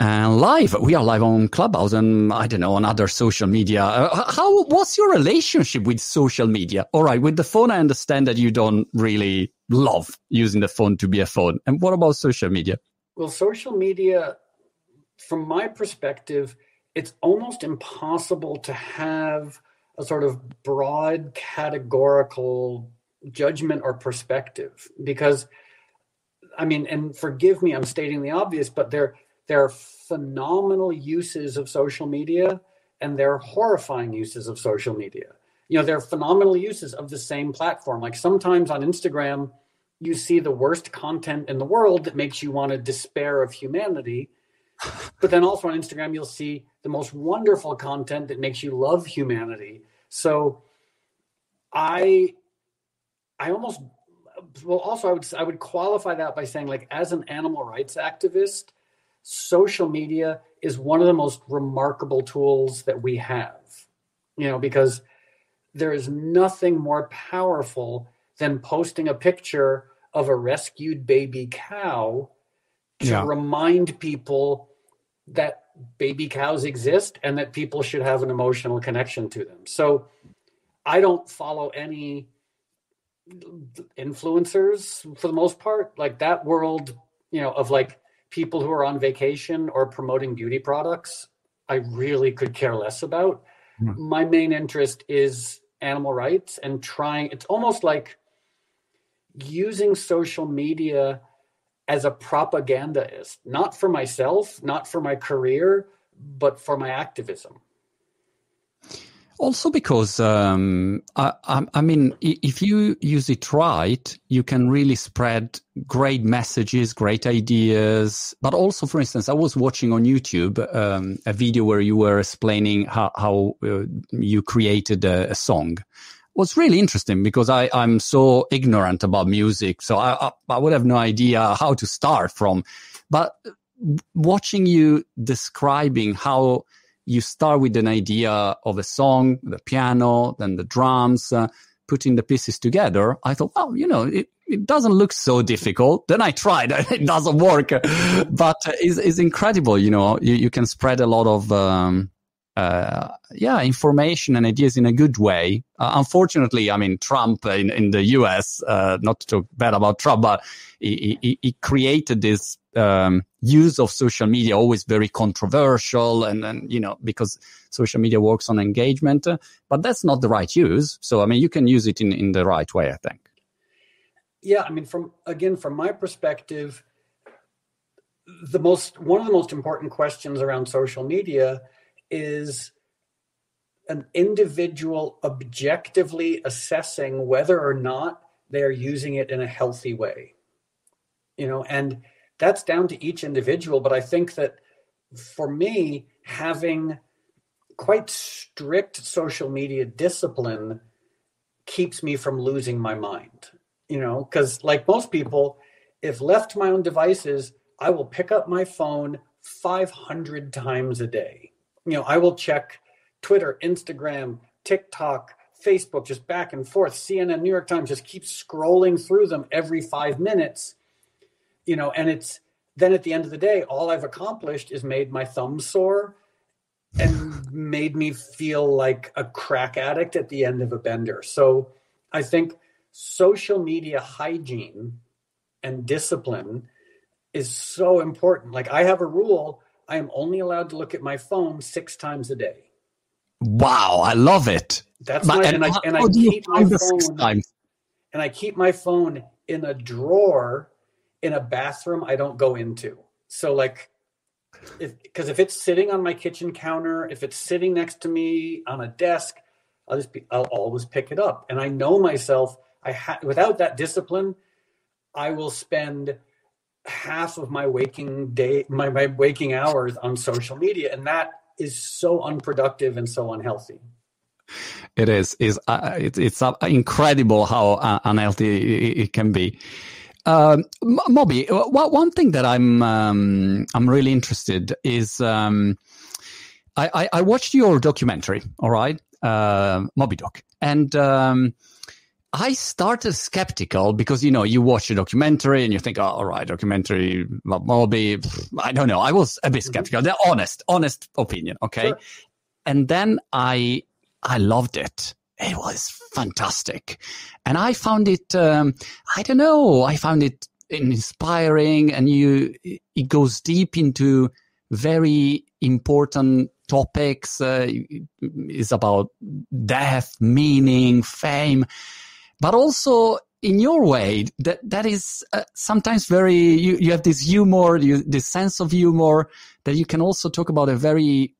and live. We are live on Clubhouse and I don't know on other social media. Uh, how what's your relationship with social media? All right, with the phone, I understand that you don't really love using the phone to be a phone. And what about social media? Well, social media, from my perspective, it's almost impossible to have a sort of broad categorical judgment or perspective because I mean, and forgive me, I'm stating the obvious, but there there are phenomenal uses of social media and there are horrifying uses of social media. You know, there are phenomenal uses of the same platform. Like sometimes on Instagram, you see the worst content in the world that makes you want to despair of humanity. But then also on Instagram, you'll see the most wonderful content that makes you love humanity. So I I almost well also I would I would qualify that by saying like as an animal rights activist, social media is one of the most remarkable tools that we have. You know, because there is nothing more powerful than posting a picture of a rescued baby cow to yeah. remind people that baby cows exist and that people should have an emotional connection to them. So I don't follow any influencers for the most part. Like that world, you know, of like people who are on vacation or promoting beauty products, I really could care less about. Mm. My main interest is animal rights and trying, it's almost like using social media as a propagandist, not for myself, not for my career, but for my activism. Also, because um, I, I, mean, if you use it right, you can really spread great messages, great ideas. But also, for instance, I was watching on YouTube um, a video where you were explaining how, how uh, you created a, a song was really interesting because I, I'm so ignorant about music. So I, I, would have no idea how to start from. But watching you describing how you start with an idea of a song, the piano, then the drums, uh, putting the pieces together, I thought, well, you know, it, it doesn't look so difficult. Then I tried, it doesn't work, but it's, it's incredible. You know, you, you can spread a lot of, um, uh, yeah, information and ideas in a good way. Uh, unfortunately, I mean, Trump in, in the US, uh, not to talk bad about Trump, but he, he, he created this um, use of social media always very controversial and, then you know, because social media works on engagement, but that's not the right use. So, I mean, you can use it in, in the right way, I think. Yeah. I mean, from, again, from my perspective, the most, one of the most important questions around social media is an individual objectively assessing whether or not they're using it in a healthy way you know and that's down to each individual but i think that for me having quite strict social media discipline keeps me from losing my mind you know because like most people if left to my own devices i will pick up my phone 500 times a day you know, I will check Twitter, Instagram, TikTok, Facebook, just back and forth. CNN, New York Times, just keep scrolling through them every five minutes. You know, and it's then at the end of the day, all I've accomplished is made my thumb sore and made me feel like a crack addict at the end of a bender. So I think social media hygiene and discipline is so important. Like I have a rule I am only allowed to look at my phone six times a day. Wow, I love it. That's my, and, and I and I keep my phone and I keep my phone in a drawer in a bathroom I don't go into. So like because if it's sitting on my kitchen counter, if it's sitting next to me on a desk, I'll just be, I'll always pick it up. And I know myself. I ha- without that discipline, I will spend half of my waking day, my, my waking hours on social media. And that is so unproductive and so unhealthy. It is. is uh, it, It's uh, incredible how uh, unhealthy it, it, can be. Um, Moby, one thing that I'm um, I'm really interested is um, I, I, I, watched your documentary. All right, uh, Moby Doc, and um, I started skeptical because, you know, you watch a documentary and you think, oh, all right, documentary, maybe, I don't know. I was a bit mm-hmm. skeptical. Mm-hmm. The honest, honest opinion. Okay. Sure. And then I, I loved it. It was fantastic. And I found it, um, I don't know, I found it inspiring and you, it goes deep into very important topics. Uh, is about death, meaning, fame but also in your way that that is uh, sometimes very you, you have this humor you, this sense of humor that you can also talk about a very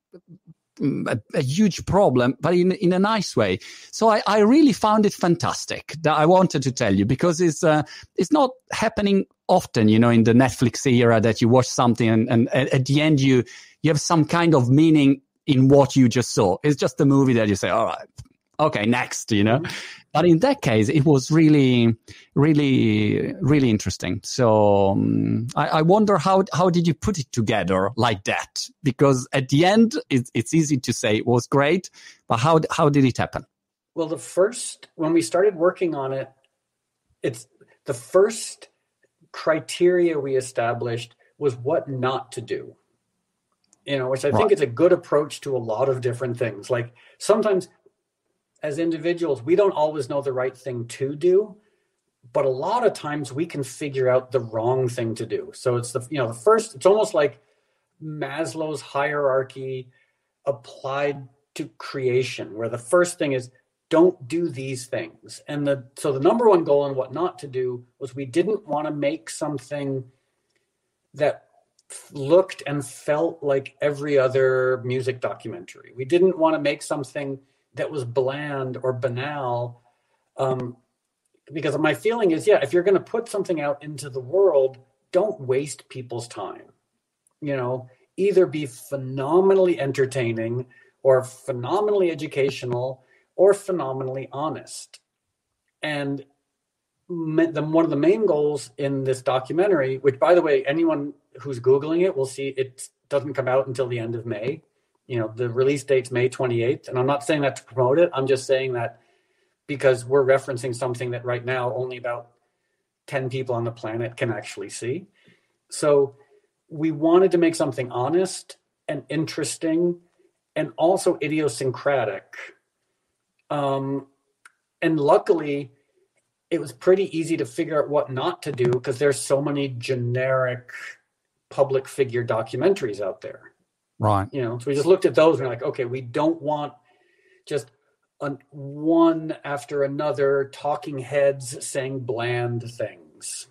a, a, huge problem, but in in a nice way. So I, I really found it fantastic. That I wanted to tell you because it's uh, it's not happening often, you know, in the Netflix era that you watch something and, and at the end you you have some kind of meaning in what you just saw. It's just a movie that you say, all right, okay, next, you know. Mm-hmm. But in that case, it was really, really, really interesting. So um, I, I, wonder how how did you put it together like that? Because at the end, it's it's easy to say it was great, but how how did it happen? Well, the first when we started working on it, it's the first criteria we established was what not to do you know, which I right. think is a good approach to a lot of different things. Like sometimes as individuals, we don't always know the right thing to do, but a lot of times we can figure out the wrong thing to do. So it's the you know the first. It's almost like Maslow's hierarchy applied to creation, where the first thing is don't do these things, and the so the number one goal and what not to do was we didn't want to make something that looked and felt like every other music documentary. We didn't want to make something that was bland or banal. Um, because my feeling is, yeah, if you're going to put something out into the world, don't waste people's time. You know, either be phenomenally entertaining or phenomenally educational or phenomenally honest. And the, one of the main goals in this documentary, which by the way, anyone who's Googling it will see it doesn't come out until the end of May you know the release date's may 28th and i'm not saying that to promote it. I'm just saying that because we're referencing something that right now only about 10 people on the planet can actually see. So we wanted to make something honest and interesting and also idiosyncratic. Um, and luckily it was pretty easy to figure out what not to do because there's so many generic public figure documentaries out there Right. You know, so we just looked at those and we're like, okay, we don't want just an, one after another talking heads saying bland things.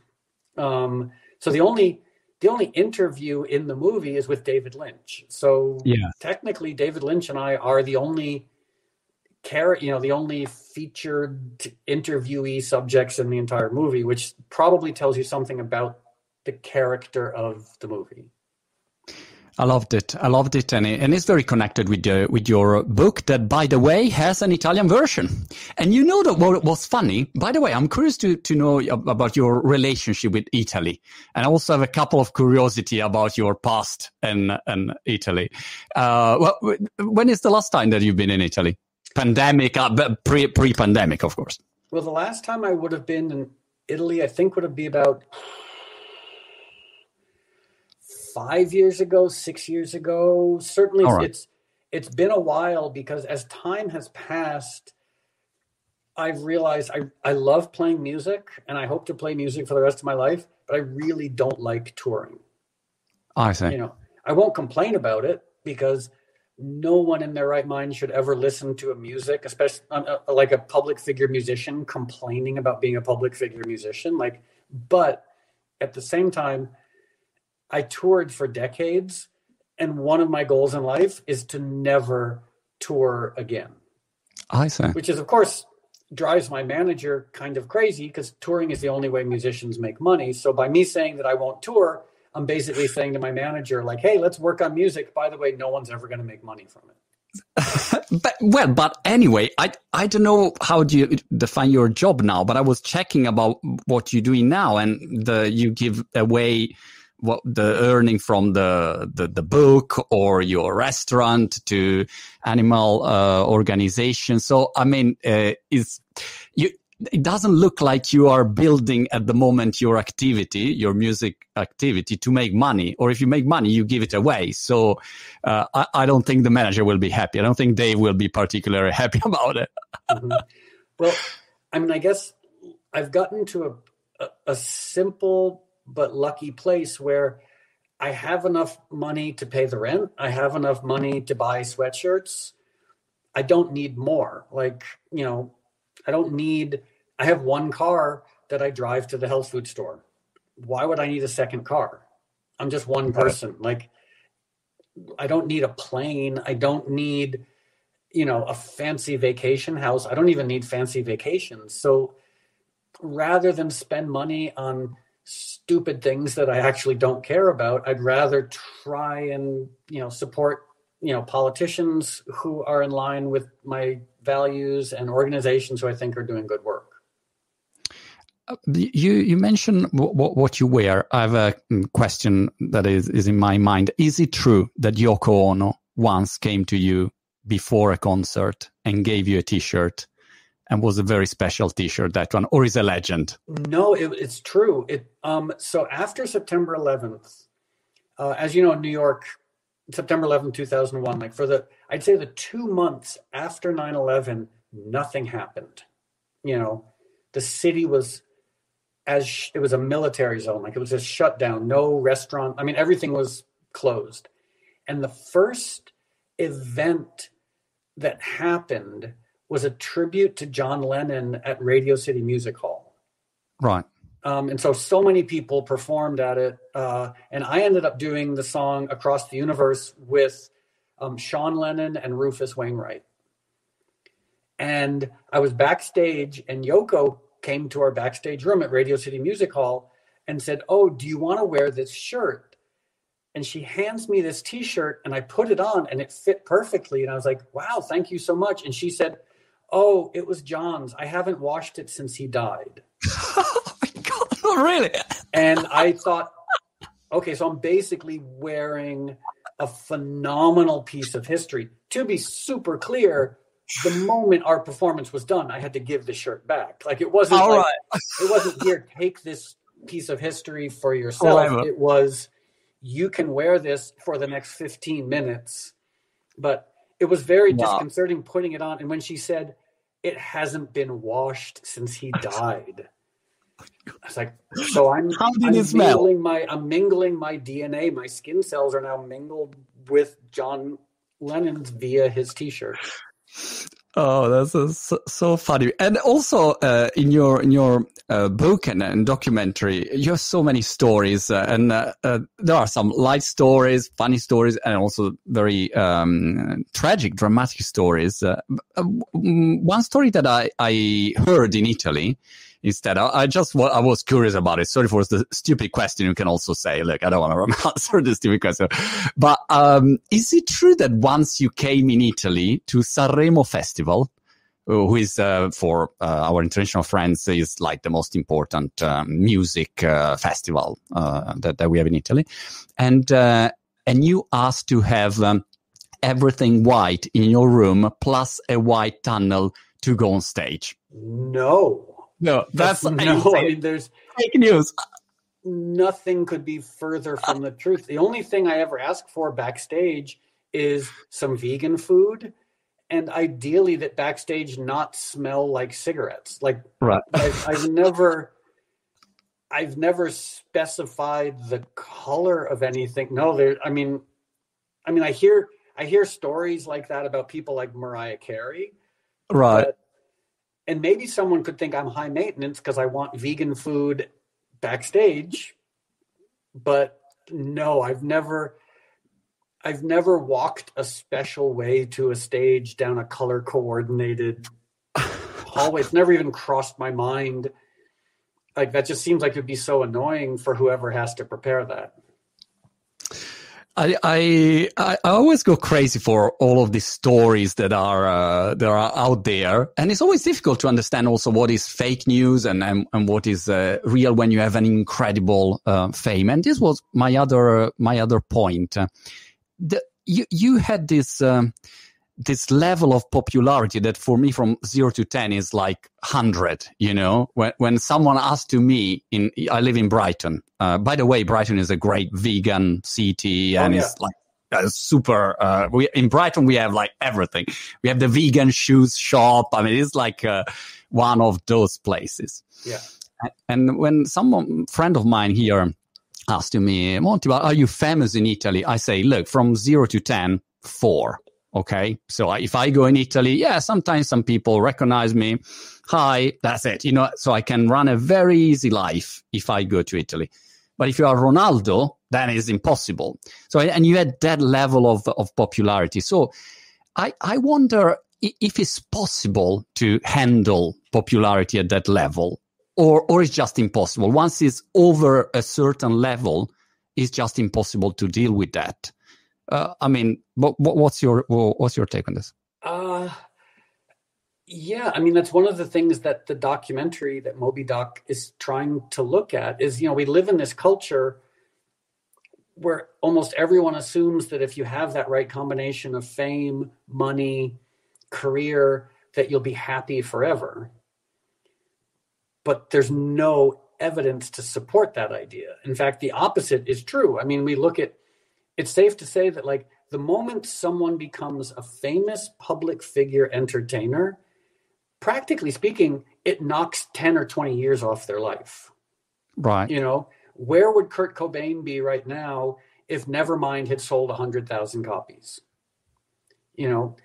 Um, so the only the only interview in the movie is with David Lynch. So yeah. technically, David Lynch and I are the only care, you know, the only featured interviewee subjects in the entire movie, which probably tells you something about the character of the movie. I loved it. I loved it, and, it, and it's very connected with the, with your book. That, by the way, has an Italian version. And you know that what was funny. By the way, I'm curious to to know about your relationship with Italy, and I also have a couple of curiosity about your past and and Italy. Uh, well, when is the last time that you've been in Italy? Pandemic, uh, pre pre pandemic, of course. Well, the last time I would have been in Italy, I think would have been about five years ago, six years ago. Certainly, it's, right. it's it's been a while because as time has passed, I've realized I, I love playing music and I hope to play music for the rest of my life, but I really don't like touring. I see. You know, I won't complain about it because no one in their right mind should ever listen to a music, especially uh, uh, like a public figure musician complaining about being a public figure musician. Like, but at the same time, I toured for decades, and one of my goals in life is to never tour again. I see. Which is, of course, drives my manager kind of crazy because touring is the only way musicians make money. So by me saying that I won't tour, I'm basically saying to my manager, like, hey, let's work on music. By the way, no one's ever going to make money from it. but well, but anyway, I I don't know how do you define your job now, but I was checking about what you're doing now, and the you give away what the earning from the, the, the book or your restaurant to animal uh, organization. So I mean, uh, is you it doesn't look like you are building at the moment your activity, your music activity to make money. Or if you make money, you give it away. So uh, I, I, don't think the manager will be happy. I don't think Dave will be particularly happy about it. mm-hmm. Well, I mean, I guess I've gotten to a, a, a simple but lucky place where I have enough money to pay the rent. I have enough money to buy sweatshirts. I don't need more. Like, you know, I don't need, I have one car that I drive to the health food store. Why would I need a second car? I'm just one person. Like, I don't need a plane. I don't need, you know, a fancy vacation house. I don't even need fancy vacations. So rather than spend money on stupid things that I actually don't care about, I'd rather try and, you know, support, you know, politicians who are in line with my values and organizations who I think are doing good work. Uh, you you mentioned w- what you wear. I have a mm, question that is, is in my mind. Is it true that Yoko Ono once came to you before a concert and gave you a T-shirt, and was a very special T-shirt that one, or is a legend? No, it, it's true. It um so after September 11th, uh, as you know, in New York, September 11, 2001, like for the, I'd say the two months after 9 11, nothing happened. You know, the city was as it was a military zone, like it was just shut down, no restaurant. I mean, everything was closed. And the first event that happened was a tribute to John Lennon at Radio City Music Hall. Right. Um, and so, so many people performed at it. Uh, and I ended up doing the song Across the Universe with um, Sean Lennon and Rufus Wainwright. And I was backstage, and Yoko came to our backstage room at Radio City Music Hall and said, Oh, do you want to wear this shirt? And she hands me this t shirt, and I put it on, and it fit perfectly. And I was like, Wow, thank you so much. And she said, Oh, it was John's. I haven't washed it since he died. oh my God, oh, really? And I thought, okay, so I'm basically wearing a phenomenal piece of history. To be super clear, the moment our performance was done, I had to give the shirt back. Like it wasn't All like, right. it wasn't here, take this piece of history for yourself. It was you can wear this for the next 15 minutes. But it was very wow. disconcerting putting it on. And when she said it hasn't been washed since he died. I was like, so I'm, How did I'm it smell? mingling my I'm mingling my DNA. My skin cells are now mingled with John Lennon's via his T-shirt. Oh, that's so, so, funny. And also, uh, in your in your uh, book and, and, documentary, you have so many stories, uh, and uh, uh, there are some light stories, funny stories, and also very um, tragic, dramatic stories. Uh, one story that I I heard in Italy instead. I, I just I was curious about it. Sorry for the stupid question. You can also say, look, I don't want to answer the stupid question. But um, is it true that once you came in Italy to Sanremo Festival, uh, who is uh, for uh, our international friends is like the most important uh, music uh, festival uh, that, that we have in Italy, and and you asked to have um, everything white in your room plus a white tunnel to go on stage. No, no, that's, that's no. I mean, there's fake news. Nothing could be further from the truth. The only thing I ever ask for backstage is some vegan food, and ideally that backstage not smell like cigarettes. Like, right. I've, I've never. I've never specified the color of anything. No, there. I mean, I mean, I hear I hear stories like that about people like Mariah Carey, right? And maybe someone could think I'm high maintenance because I want vegan food backstage. But no, I've never I've never walked a special way to a stage down a color coordinated hallway. It's never even crossed my mind. Like that just seems like it'd be so annoying for whoever has to prepare that. I, I I always go crazy for all of these stories that are uh, that are out there, and it's always difficult to understand also what is fake news and and, and what is uh, real when you have an incredible uh, fame. And this was my other my other point. the, you you had this. Um, this level of popularity that for me from zero to 10 is like 100, you know, when, when someone asks to me in, I live in Brighton. Uh, by the way, Brighton is a great vegan city oh, and oh, yeah. it's like uh, super, uh, we, in Brighton, we have like everything. We have the vegan shoes shop. I mean, it's like, uh, one of those places. Yeah. And when someone, friend of mine here asked to me, Monty, are you famous in Italy? I say, look, from zero to 10, four. Okay. So if I go in Italy, yeah, sometimes some people recognize me. Hi, that's it. You know, so I can run a very easy life if I go to Italy. But if you are Ronaldo, then it's impossible. So, and you had that level of, of popularity. So I, I wonder if it's possible to handle popularity at that level or, or it's just impossible. Once it's over a certain level, it's just impossible to deal with that. Uh, I mean, what, what's your what's your take on this? Uh, yeah, I mean that's one of the things that the documentary that Moby Doc is trying to look at is you know we live in this culture where almost everyone assumes that if you have that right combination of fame, money, career, that you'll be happy forever. But there's no evidence to support that idea. In fact, the opposite is true. I mean, we look at it's safe to say that like the moment someone becomes a famous public figure entertainer, practically speaking, it knocks 10 or 20 years off their life. Right. You know, where would Kurt Cobain be right now if Nevermind had sold 100,000 copies? You know,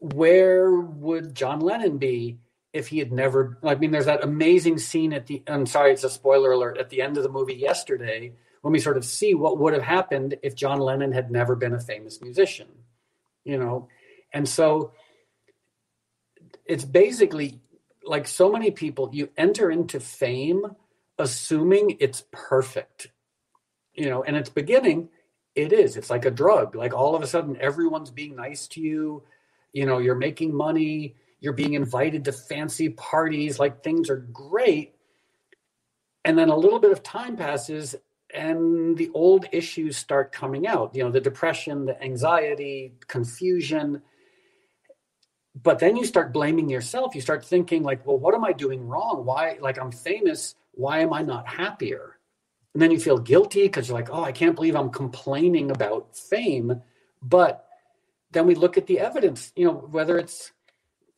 where would John Lennon be if he had never I mean there's that amazing scene at the I'm sorry it's a spoiler alert at the end of the movie yesterday when we sort of see what would have happened if John Lennon had never been a famous musician, you know? And so it's basically like so many people, you enter into fame assuming it's perfect, you know, and its beginning, it is. It's like a drug. Like all of a sudden, everyone's being nice to you, you know, you're making money, you're being invited to fancy parties, like things are great. And then a little bit of time passes and the old issues start coming out you know the depression the anxiety confusion. But then you start blaming yourself. You start thinking like well what am i doing wrong? Why like i'm famous. Why am i not happier? And then you feel guilty because you're like oh i can't believe i'm complaining about fame. But then we look at the evidence you know whether it's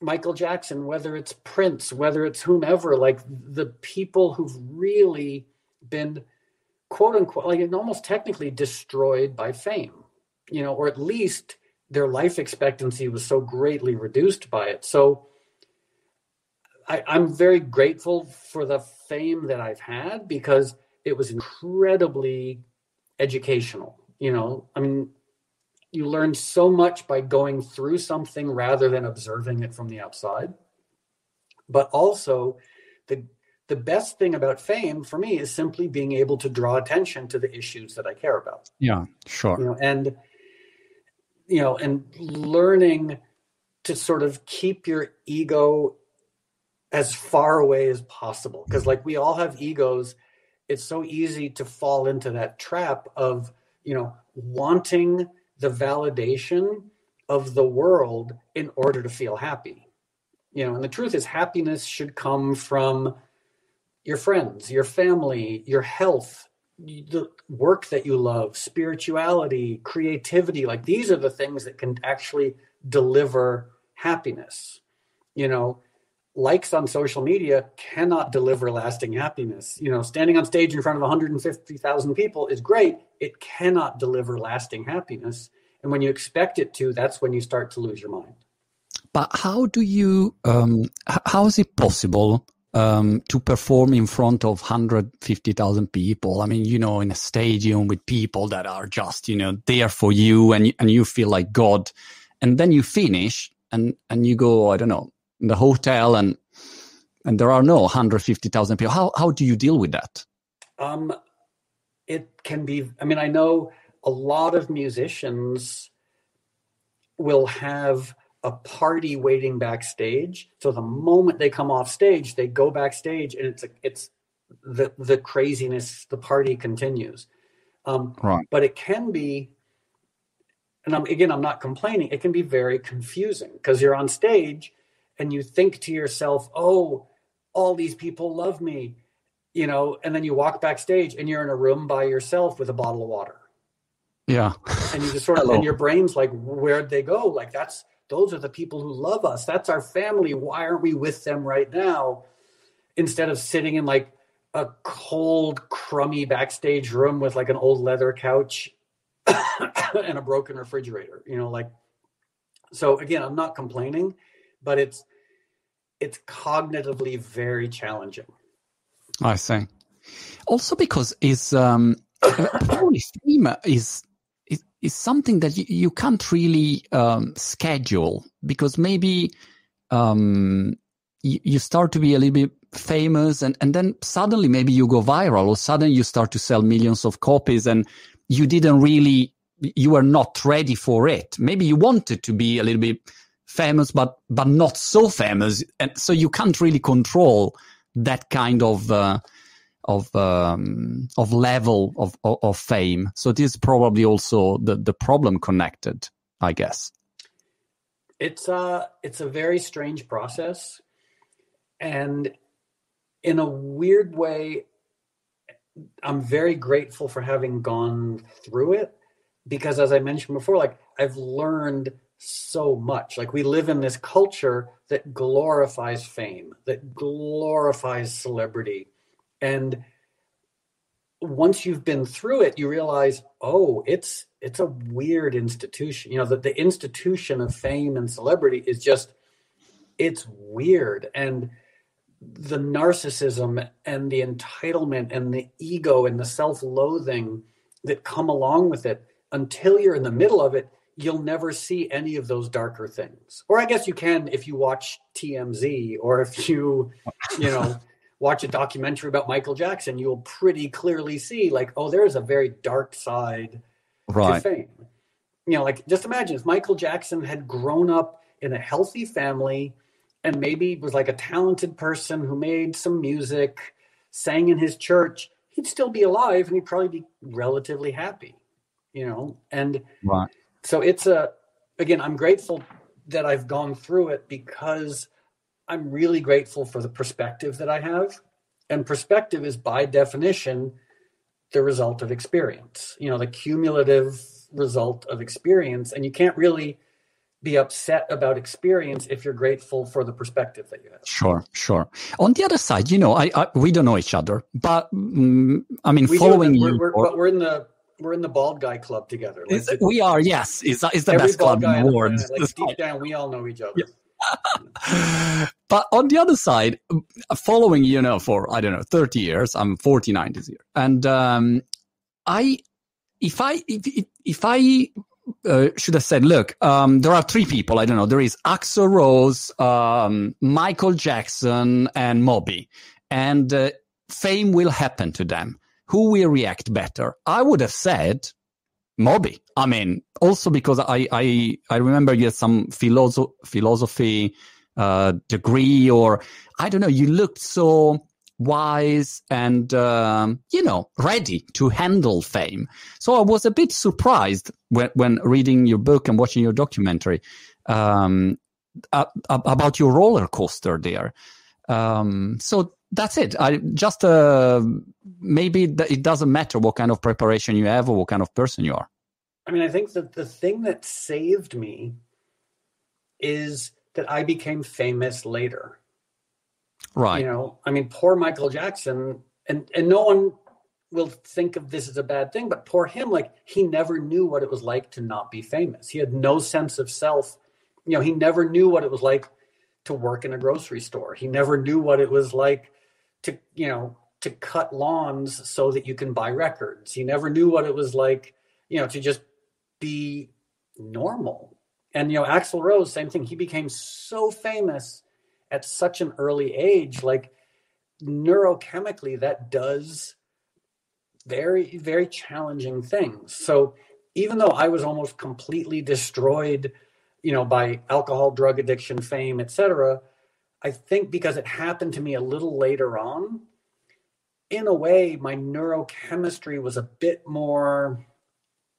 michael jackson whether it's prince whether it's whomever like the people who've really been quote unquote, like almost technically destroyed by fame, you know, or at least their life expectancy was so greatly reduced by it. So I, I'm very grateful for the fame that I've had because it was incredibly educational. You know, I mean, you learn so much by going through something rather than observing it from the outside. But also, the the best thing about fame for me is simply being able to draw attention to the issues that I care about. Yeah, sure. You know, and you know, and learning to sort of keep your ego as far away as possible because like we all have egos it's so easy to fall into that trap of you know wanting the validation of the world in order to feel happy you know and the truth is happiness should come from your friends, your family, your health, the work that you love, spirituality, creativity. Like these are the things that can actually deliver happiness. You know, likes on social media cannot deliver lasting happiness. You know, standing on stage in front of 150,000 people is great. It cannot deliver lasting happiness. And when you expect it to, that's when you start to lose your mind. But how do you, um, how is it possible um, to perform in front of 150,000 people. I mean, you know, in a stadium with people that are just, you know, there for you and, and you feel like God. And then you finish and, and you go, I don't know, in the hotel and, and there are no 150,000 people. How, how do you deal with that? Um, it can be, I mean, I know a lot of musicians will have a party waiting backstage. So the moment they come off stage, they go backstage, and it's a, it's the the craziness. The party continues. Um, right. But it can be and I'm, again, I'm not complaining. It can be very confusing because you're on stage and you think to yourself, oh, all these people love me, you know, and then you walk backstage and you're in a room by yourself with a bottle of water. Yeah. And you just sort of, and your brain's like, where'd they go? Like, that's, those are the people who love us. That's our family. Why aren't we with them right now? Instead of sitting in like a cold, crummy backstage room with like an old leather couch and a broken refrigerator, you know, like, so again, I'm not complaining, but it's, it's cognitively very challenging. I see. Also because is, um, theme is, is, something that you, you can't really, um, schedule because maybe, um, you, you start to be a little bit famous and, and then suddenly maybe you go viral or suddenly you start to sell millions of copies and you didn't really, you were not ready for it. Maybe you wanted to be a little bit famous, but, but not so famous. And so you can't really control that kind of, uh, of, um, of level of, of, of fame. So it is probably also the, the problem connected, I guess. It's a, it's a very strange process. And in a weird way, I'm very grateful for having gone through it because, as I mentioned before, like I've learned so much. Like we live in this culture that glorifies fame, that glorifies celebrity. And once you've been through it, you realize, oh, it's it's a weird institution. You know, that the institution of fame and celebrity is just it's weird. And the narcissism and the entitlement and the ego and the self-loathing that come along with it until you're in the middle of it you'll never see any of those darker things or i guess you can if you watch tmz or if you you know watch a documentary about michael jackson you'll pretty clearly see like oh there's a very dark side right. to fame you know like just imagine if michael jackson had grown up in a healthy family and maybe was like a talented person who made some music, sang in his church, he'd still be alive and he'd probably be relatively happy, you know? And right. so it's a, again, I'm grateful that I've gone through it because I'm really grateful for the perspective that I have. And perspective is by definition the result of experience, you know, the cumulative result of experience. And you can't really be upset about experience if you're grateful for the perspective that you have. Sure, sure. On the other side, you know, I, I we don't know each other, but um, I mean, we following we're, you, we're, or, but we're in the we're in the bald guy club together. Like, we are, yes. Is is the best club in the world? Like deep down, we all know each other. Yeah. but on the other side, following you know for I don't know thirty years, I'm 49 this year, and um, I if I if, if I uh, should have said, look, um, there are three people. I don't know. There is Axl Rose, um, Michael Jackson, and Moby, and uh, fame will happen to them. Who will react better? I would have said Moby. I mean, also because I I I remember you had some philosoph- philosophy uh, degree, or I don't know. You looked so wise and um, you know ready to handle fame so i was a bit surprised when, when reading your book and watching your documentary um, about your roller coaster there um, so that's it i just uh, maybe it doesn't matter what kind of preparation you have or what kind of person you are i mean i think that the thing that saved me is that i became famous later Right. You know, I mean, poor Michael Jackson, and and no one will think of this as a bad thing, but poor him, like he never knew what it was like to not be famous. He had no sense of self. You know, he never knew what it was like to work in a grocery store. He never knew what it was like to, you know, to cut lawns so that you can buy records. He never knew what it was like, you know, to just be normal. And you know, Axl Rose, same thing. He became so famous at such an early age, like neurochemically, that does very, very challenging things. So even though I was almost completely destroyed, you know, by alcohol, drug addiction, fame, etc., I think because it happened to me a little later on, in a way, my neurochemistry was a bit more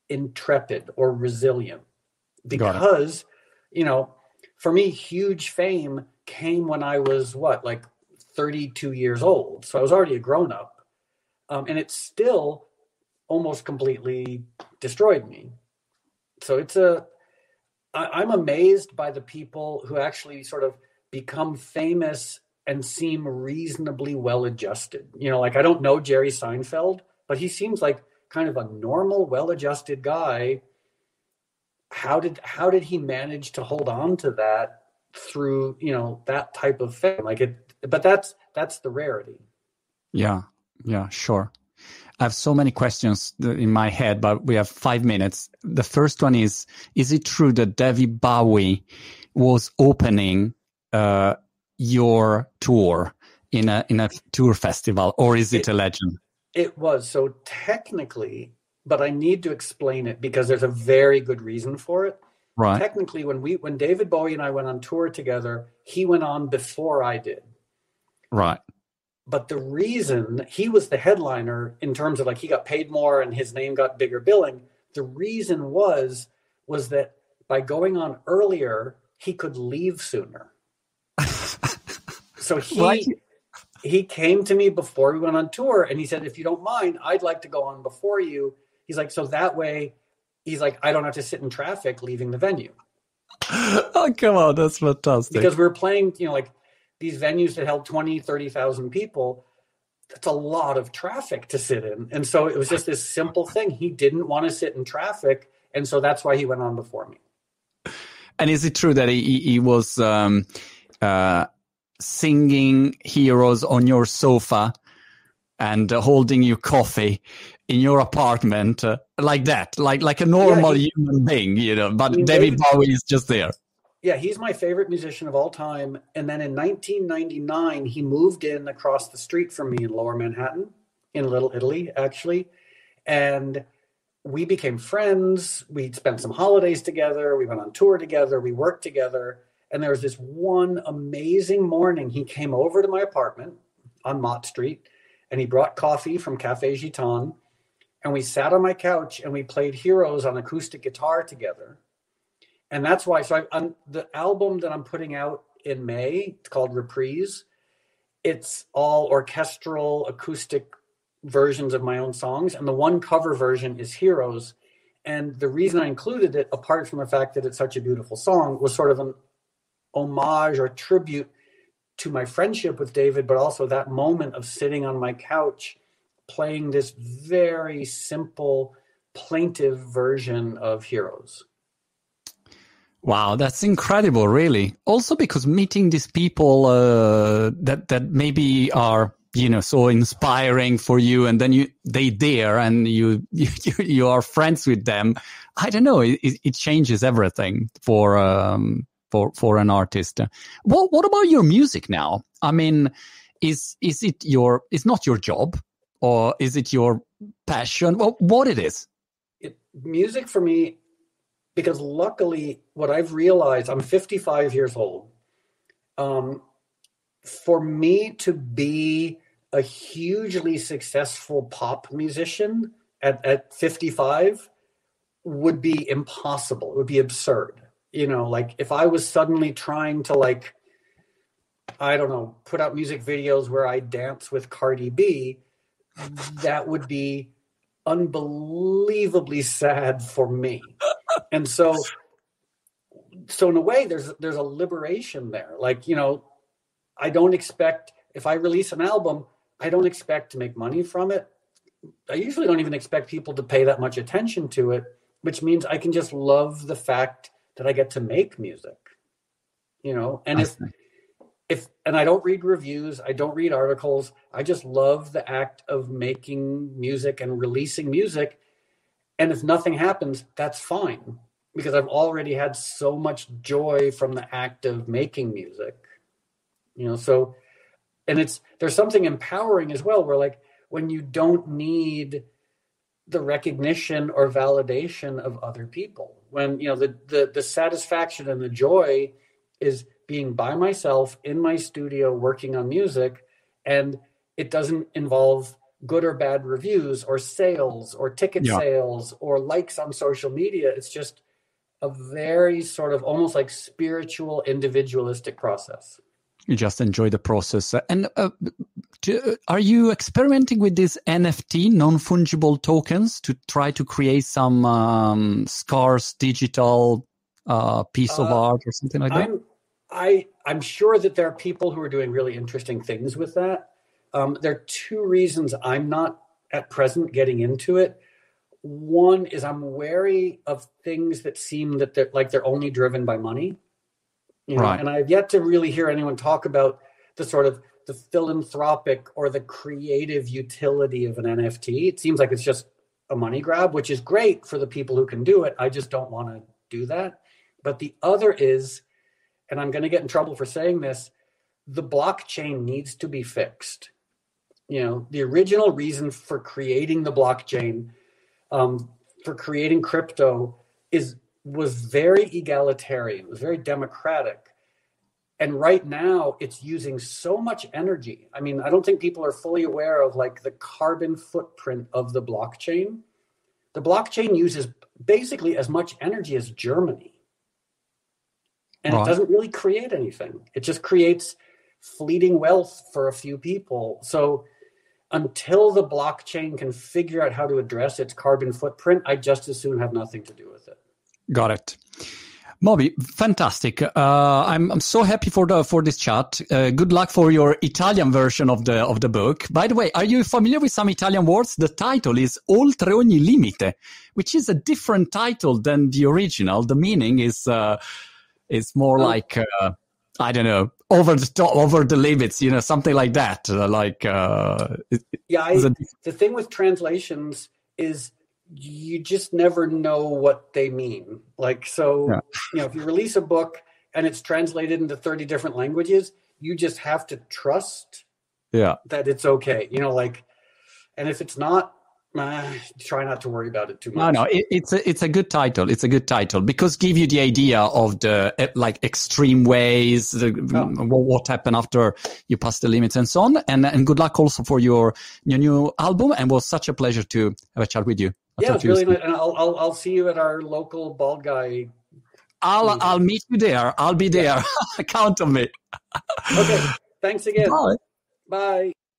intrepid or resilient. because you know for me huge fame came when i was what like 32 years old. So i was already a grown up um, and it still almost completely destroyed me. So it's a I, i'm amazed by the people who actually sort of become famous and seem reasonably well adjusted you know like i don't know jerry seinfeld but he seems like kind of a normal well adjusted guy. How did how did he manage to hold on to that through you know that type of fame? Like it but that's that's the rarity. Yeah. Yeah sure. I have so many questions in my head but we have five minutes. The first one is is it true that david bowie was opening uh, your tour in a in a tour festival or is it, it a legend it was so technically but I need to explain it because there's a very good reason for it. Right. Technically, when we when David Bowie and I went on tour together, he went on before I did. Right. But the reason he was the headliner in terms of like he got paid more and his name got bigger billing, the reason was was that by going on earlier, he could leave sooner. So he right. he came to me before we went on tour and he said, if you don't mind, I'd like to go on before you He's like, so that way, he's like, I don't have to sit in traffic leaving the venue. oh, come on. That's fantastic. Because we were playing, you know, like these venues that held 20, 30,000 people. That's a lot of traffic to sit in. And so it was just this simple thing. He didn't want to sit in traffic. And so that's why he went on before me. And is it true that he, he was um, uh, singing heroes on your sofa and uh, holding you coffee in your apartment uh, like that, like like a normal yeah, he, human being, you know. But David, David Bowie is just there. Yeah, he's my favorite musician of all time. And then in 1999, he moved in across the street from me in Lower Manhattan, in Little Italy, actually, and we became friends. We spent some holidays together. We went on tour together. We worked together. And there was this one amazing morning. He came over to my apartment on Mott Street and he brought coffee from Cafe Gitane and we sat on my couch and we played Heroes on acoustic guitar together. And that's why. So I, on the album that I'm putting out in May, it's called Reprise. It's all orchestral acoustic versions of my own songs, and the one cover version is Heroes. And the reason I included it, apart from the fact that it's such a beautiful song, was sort of an homage or tribute to my friendship with David, but also that moment of sitting on my couch playing this very simple, plaintive version of Heroes. Wow, that's incredible, really. Also, because meeting these people uh, that that maybe are you know so inspiring for you, and then you they there, and you you, you are friends with them. I don't know. It, it changes everything for um, for for an artist. What what about your music now? I mean, is is it your? It's not your job or is it your passion? Well, what it is? It, music for me, because luckily, what I've realized, I'm 55 years old. Um, for me to be a hugely successful pop musician at, at 55 would be impossible. It would be absurd. You know, like if I was suddenly trying to like, I don't know, put out music videos where I dance with Cardi B, that would be unbelievably sad for me. And so so in a way there's there's a liberation there. Like, you know, I don't expect if I release an album, I don't expect to make money from it. I usually don't even expect people to pay that much attention to it, which means I can just love the fact that I get to make music. You know, and if if and I don't read reviews, I don't read articles. I just love the act of making music and releasing music. And if nothing happens, that's fine because I've already had so much joy from the act of making music. You know, so and it's there's something empowering as well where like when you don't need the recognition or validation of other people. When you know the the, the satisfaction and the joy is being by myself in my studio working on music and it doesn't involve good or bad reviews or sales or ticket yeah. sales or likes on social media. It's just a very sort of almost like spiritual individualistic process. You just enjoy the process. And uh, to, are you experimenting with these nft non-fungible tokens to try to create some um, scarce digital uh, piece of uh, art or something like that I'm, I, i'm sure that there are people who are doing really interesting things with that um, there are two reasons i'm not at present getting into it one is I'm wary of things that seem that they're like they're only driven by money. You know? Right. And I've yet to really hear anyone talk about the sort of the philanthropic or the creative utility of an NFT. It seems like it's just a money grab, which is great for the people who can do it. I just don't want to do that. But the other is, and I'm going to get in trouble for saying this, the blockchain needs to be fixed. You know, the original reason for creating the blockchain um, for creating crypto is was very egalitarian, It was very democratic. And right now it's using so much energy. I mean, I don't think people are fully aware of like the carbon footprint of the blockchain. The blockchain uses basically as much energy as Germany. And right. it doesn't really create anything. It just creates fleeting wealth for a few people. So until the blockchain can figure out how to address its carbon footprint, I just as soon have nothing to do with it. Got it. Moby, fantastic. Uh, I'm I'm so happy for the for this chat. Uh, good luck for your Italian version of the of the book. By the way, are you familiar with some Italian words? The title is Oltre ogni limite, which is a different title than the original. The meaning is uh, is more oh. like uh, I don't know, over the top, over the limits, you know, something like that. Uh, like, uh, yeah, I, a... the thing with translations is you just never know what they mean. Like, so, yeah. you know, if you release a book and it's translated into 30 different languages, you just have to trust yeah. that it's okay. You know, like, and if it's not, uh, try not to worry about it too much. No, no, it, it's a it's a good title. It's a good title because give you the idea of the eh, like extreme ways, the, oh. what happened after you pass the limits and so on. And and good luck also for your your new album. And was such a pleasure to have a chat with you. I yeah, it's really nice. And I'll, I'll I'll see you at our local bald guy. I'll meeting. I'll meet you there. I'll be there. Yeah. Count on me. okay. Thanks again. Bye. Bye.